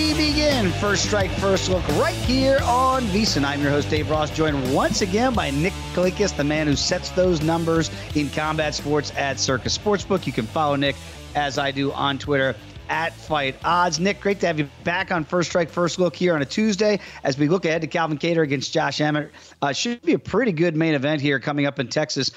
We begin First Strike, First Look right here on VSiN. I'm your host, Dave Ross, joined once again by Nick Kalikas, the man who sets those numbers in combat sports at Circa Sportsbook. You can follow Nick, as I do, on Twitter at Fight Odds. Nick, great to have you back on First Strike, First Look here on a Tuesday as we look ahead to Calvin Kattar against Josh Emmett. Uh, should be a pretty good main event here coming up in Texas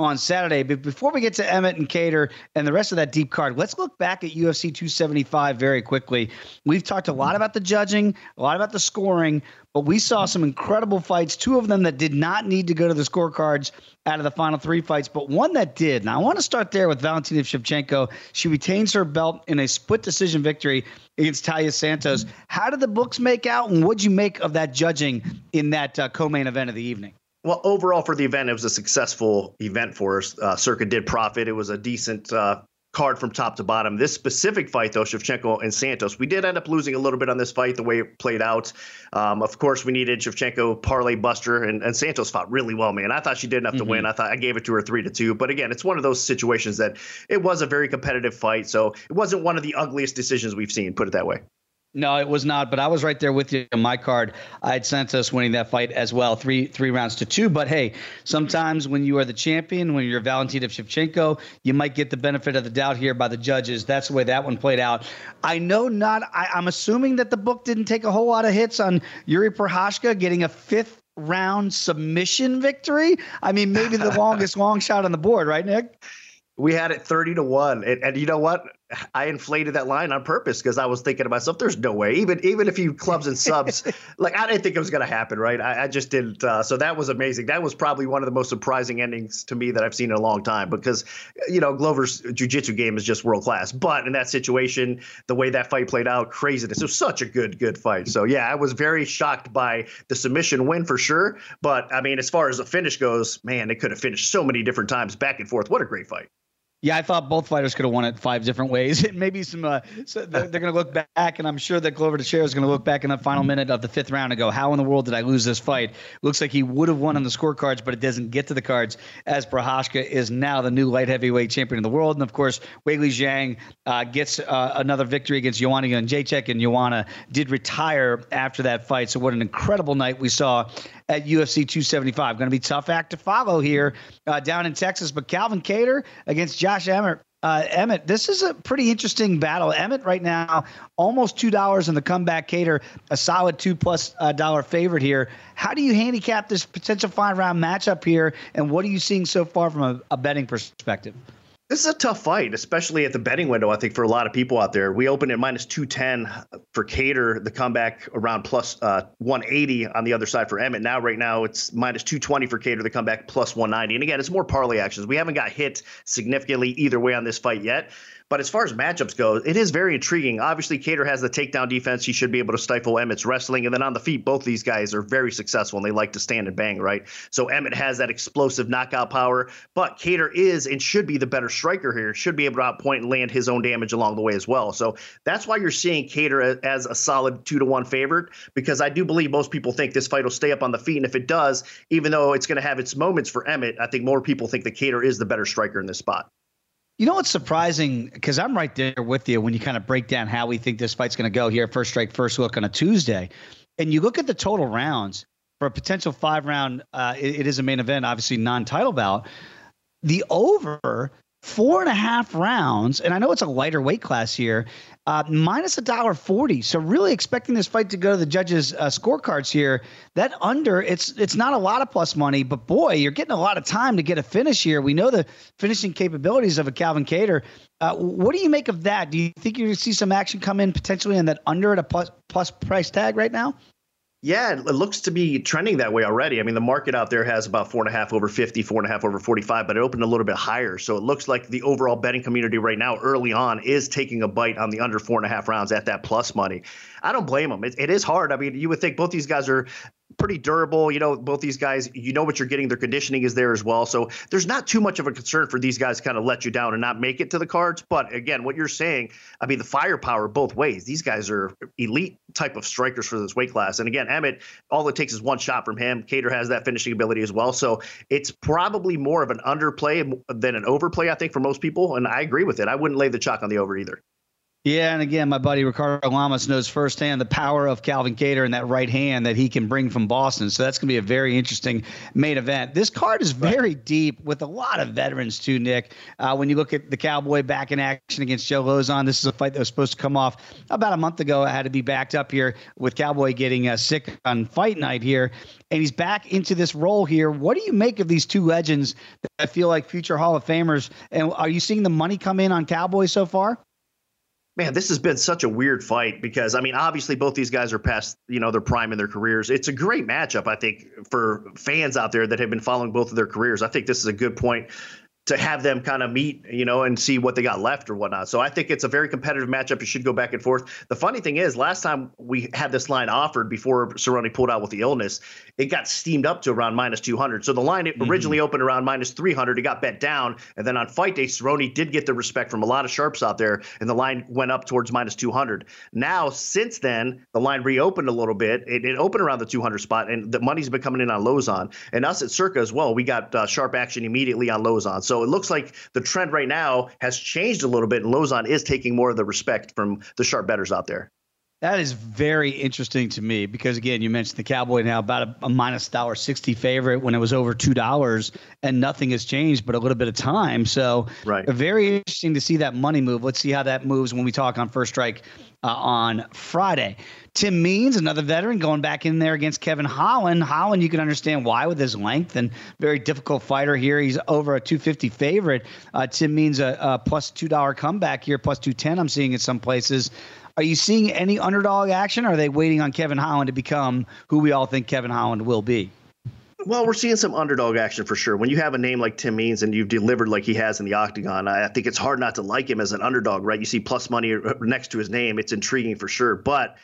on Saturday. But before we get to Emmett and Kattar and the rest of that deep card, let's look back at UFC 275 very quickly. We've talked a lot about the judging, a lot about the scoring, but we saw some incredible fights, two of them that did not need to go to the scorecards out of the final three fights, but one that did. Now, I want to start there with Valentina Shevchenko. She retains her belt in a split decision victory against Taila Santos. How did the books make out, and what'd you make of that judging in that uh, co main event of the evening? Well, overall for the event, it was a successful event for us. Uh, Circa did profit. It was a decent uh, card from top to bottom. This specific fight, though, Shevchenko and Santos, we did end up losing a little bit on this fight, the way it played out. Um, of course, we needed Shevchenko parlay buster, and, and Santos fought really well, man. I thought she did enough mm-hmm. to win. I thought I gave it to her three to two. But again, it's one of those situations that it was a very competitive fight, so it wasn't one of the ugliest decisions we've seen. Put it that way. No, it was not. But I was right there with you on my card. I had Santos winning that fight as well, three three rounds to two. But hey, sometimes when you are the champion, when you're Valentina Shevchenko, you might get the benefit of the doubt here by the judges. That's the way that one played out. I know not. I, I'm assuming that the book didn't take a whole lot of hits on Yuri Prochazka getting a fifth round submission victory. I mean, maybe the longest long shot on the board, right, Nick? We had it 30 to 1. And, and, you know what? I inflated that line on purpose because I was thinking to myself, there's no way. Even even if you clubs and subs, like I didn't think it was going to happen, right? I, I just didn't. Uh, so that was amazing. That was probably one of the most surprising endings to me that I've seen in a long time because, you know, Glover's jiu-jitsu game is just world class. But in that situation, the way that fight played out, craziness. It was such a good, good fight. So yeah, I was very shocked by the submission win for sure. But I mean, as far as the finish goes, man, they could have finished so many different times back and forth. What a great fight. Yeah, I thought both fighters could have won it five different ways. Maybe some. Uh, so they're, they're going to look back, and I'm sure that Glover Teixeira is going to look back in the final minute of the fifth round and go, "How in the world did I lose this fight?" Looks like he would have won on the scorecards, but it doesn't get to the cards. As Prochazka is now the new light heavyweight champion of the world, and of course, Weili Zhang uh, gets uh, another victory against Joanna Jędrzejczyk, and Joanna did retire after that fight. So what an incredible night we saw at UFC 275. Going to be tough act to follow here uh, down in Texas. But Calvin Kattar against Josh Emmett. Uh, Emmett, this is a pretty interesting battle. Emmett right now almost two dollars in the comeback. Kattar a solid two plus uh, dollar favorite here. How do you handicap this potential five round matchup here, and what are you seeing so far from a, a betting perspective? This is a tough fight, especially at the betting window. I think for a lot of people out there, we opened at minus two ten for Kattar. The comeback around plus, uh, one eighty on the other side for Emmett. Now, right now, it's minus two twenty for Kattar. The comeback plus one ninety. And again, it's more parlay actions. We haven't got hit significantly either way on this fight yet. But as far as matchups go, it is very intriguing. Obviously, Kattar has the takedown defense. He should be able to stifle Emmett's wrestling. And then on the feet, both these guys are very successful and they like to stand and bang, right? So Emmett has that explosive knockout power. But Kattar is and should be the better striker here, should be able to outpoint and land his own damage along the way as well. So that's why you're seeing Kattar as a solid two to one favorite, because I do believe most people think this fight will stay up on the feet. And if it does, even though it's going to have its moments for Emmett, I think more people think that Kattar is the better striker in this spot. You know what's surprising? Because I'm right there with you when you kind of break down how we think this fight's going to go here, first strike, first look on a Tuesday. And you look at the total rounds, for a potential five round. Uh, it, it is a main event, obviously non title bout. The over four and a half rounds, and I know it's a lighter weight class here, uh, minus a dollar forty. So really expecting this fight to go to the judges' uh, scorecards here. That under, it's it's not a lot of plus money, but boy, you're getting a lot of time to get a finish here. We know the finishing capabilities of a Calvin Kattar. Uh, what do you make of that? Do you think you're going to see some action come in potentially on that under at a plus plus price tag right now? Yeah, it looks to be trending that way already. I mean, the market out there has about four and a half over 50, four and a half over 45, but it opened a little bit higher. So it looks like the overall betting community right now, early on, is taking a bite on the under four and a half rounds at that plus money. I don't blame them. It, it is hard. I mean, you would think both these guys are pretty durable. You know, both these guys, you know what you're getting. Their conditioning is there as well. So there's not too much of a concern for these guys to kind of let you down and not make it to the cards. But again, what you're saying, I mean, the firepower both ways. These guys are elite type of strikers for this weight class. And again, Emmett, all it takes is one shot from him. Kattar has that finishing ability as well. So it's probably more of an underplay than an overplay, I think, for most people. And I agree with it. I wouldn't lay the chalk on the over either. Yeah, and again, my buddy Ricardo Lamas knows firsthand the power of Calvin Kattar and that right hand that he can bring from Boston. So that's going to be a very interesting main event. This card is very deep with a lot of veterans too, Nick. Uh, when you look at the Cowboy back in action against Joe Lauzon, this is a fight that was supposed to come off about a month ago. It had to be backed up here with Cowboy getting uh, sick on fight night here, and he's back into this role here. What do you make of these two legends that I feel like future Hall of Famers? And are you seeing the money come in on Cowboy so far? Man, this has been such a weird fight because I mean, obviously both these guys are past, you know, their prime in their careers. It's a great matchup, I think, for fans out there that have been following both of their careers. I think this is a good point to have them kind of meet, you know, and see what they got left or whatnot. So I think it's a very competitive matchup. You should go back and forth. The funny thing is, last time we had this line offered before Cerrone pulled out with the illness, it got steamed up to around minus 200. So the line mm-hmm. originally opened around minus 300. It got bet down. And then on fight day, Cerrone did get the respect from a lot of sharps out there, and the line went up towards minus 200. Now, since then, the line reopened a little bit. It, it opened around the 200 spot, and the money's been coming in on Lauzon. And us at Circa as well, we got uh, sharp action immediately on Lauzon. So it looks like the trend right now has changed a little bit, and Lauzon is taking more of the respect from the sharp betters out there. That is very interesting to me because again, you mentioned the Cowboy now about a, a minus dollar sixty favorite when it was over two dollars, and nothing has changed but a little bit of time. So, right, very interesting to see that money move. Let's see how that moves when we talk on First Strike uh, on Friday. Tim Means, another veteran, going back in there against Kevin Holland. Holland, you can understand why with his length and very difficult fighter here. He's over a 250 favorite. Uh, Tim Means a, a plus two dollar comeback here, plus 210. I'm seeing in some places. Are you seeing any underdog action? Are they waiting on Kevin Holland to become who we all think Kevin Holland will be? Well, we're seeing some underdog action for sure. When you have a name like Tim Means and you've delivered like he has in the octagon, I think it's hard not to like him as an underdog, right? You see plus money next to his name, it's intriguing for sure. But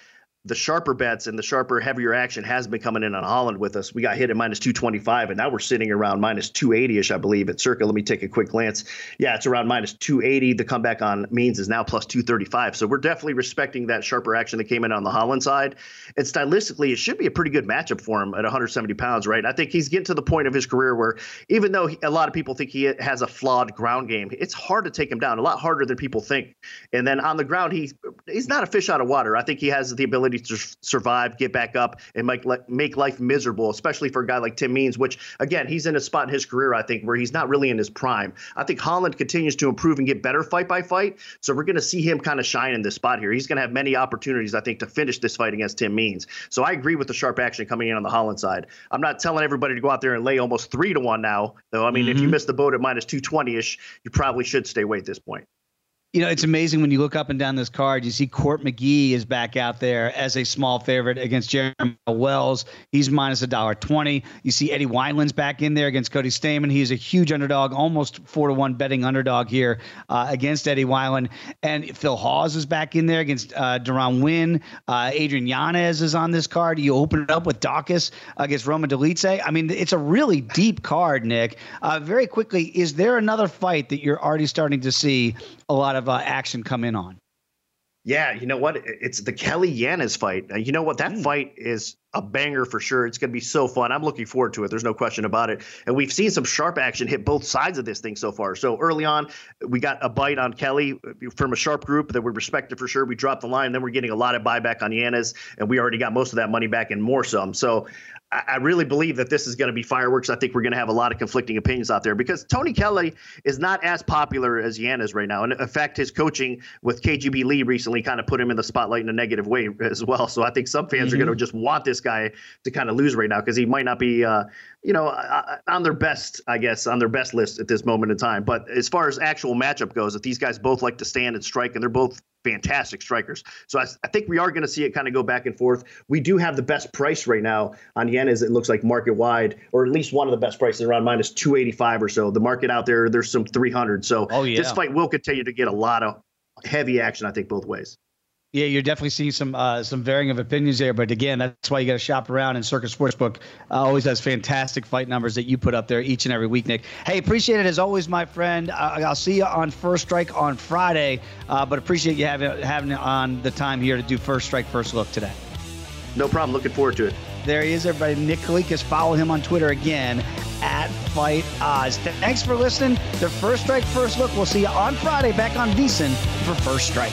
the sharper bets and the sharper, heavier action has been coming in on Holland with us. We got hit at minus 225, and now we're sitting around minus 280 ish, I believe, at Circa. Let me take a quick glance. Yeah, it's around minus 280. The comeback on Means is now plus 235. So we're definitely respecting that sharper action that came in on the Holland side. And stylistically, it should be a pretty good matchup for him at 170 pounds, right? I think he's getting to the point of his career where even though he, a lot of people think he has a flawed ground game, it's hard to take him down, a lot harder than people think. And then on the ground, he's he's not a fish out of water. I think he has the ability ability to survive, get back up, and make make life miserable, especially for a guy like Tim Means, which again he's in a spot in his career I think where he's not really in his prime. I think Holland continues to improve and get better fight by fight, so we're going to see him kind of shine in this spot here. He's going to have many opportunities I think to finish this fight against Tim Means. So I agree with the sharp action coming in on the Holland side. I'm not telling everybody to go out there and lay almost three to one now, though. I mean, mm-hmm. if you mm-hmm. miss the boat at minus 220 ish, you probably should stay away at this point you know, it's amazing when you look up and down this card. You see Court McGee is back out there as a small favorite against Jeremy Wells. He's minus a dollar twenty. You see Eddie Wineland's back in there against Cody Stamann. He's a huge underdog, almost four to one betting underdog here uh, against Eddie Wineland. And Phil Hawes is back in there against uh, Deron Winn. Uh, Adrian Yanez is on this card. You open it up with Daukaus against Roman Dolidze. I mean, it's a really deep card, Nick. Uh, very quickly, is there another fight that you're already starting to see a lot of uh, action come in on. Yeah, you know what? It's the Kelley Yanez fight. You know what? That mm. fight is a banger for sure. It's going to be so fun. I'm looking forward to it. There's no question about it. And we've seen some sharp action hit both sides of this thing so far. So early on, we got a bite on Kelley from a sharp group that we respected for sure. We dropped the line. Then we're getting a lot of buyback on Yanez, and we already got most of that money back and more some. So I really believe that this is going to be fireworks. I think we're going to have a lot of conflicting opinions out there because Tony Kelley is not as popular as Yanez right now. And in fact, his coaching with KGB Lee recently kind of put him in the spotlight in a negative way as well. So I think some fans mm-hmm. are going to just want this guy to kind of lose right now because he might not be, uh, you know, uh, on their best, I guess, on their best list at this moment in time. But as far as actual matchup goes, if these guys both like to stand and strike and they're both fantastic strikers. So I, I think we are going to see it kind of go back and forth. We do have the best price right now on Yanez It looks like market wide, or at least one of the best prices around minus 285 or so. The market out there, there's some 300. So oh, yeah. this fight will continue to get a lot of heavy action, I think, both ways. Yeah, you're definitely seeing some uh, some varying of opinions there, but again, that's why you got to shop around. And Circa Sportsbook uh, always has fantastic fight numbers that you put up there each and every week, Nick. Hey, appreciate it as always, my friend. Uh, I'll see you on First Strike on Friday, uh, but appreciate you having having on the time here to do First Strike First Look today. No problem. Looking forward to it. There he is, everybody. Nick Kalikas. Follow him on Twitter again at Fight Oz. Thanks for listening to First Strike First Look. We'll see you on Friday back on VSiN for First Strike.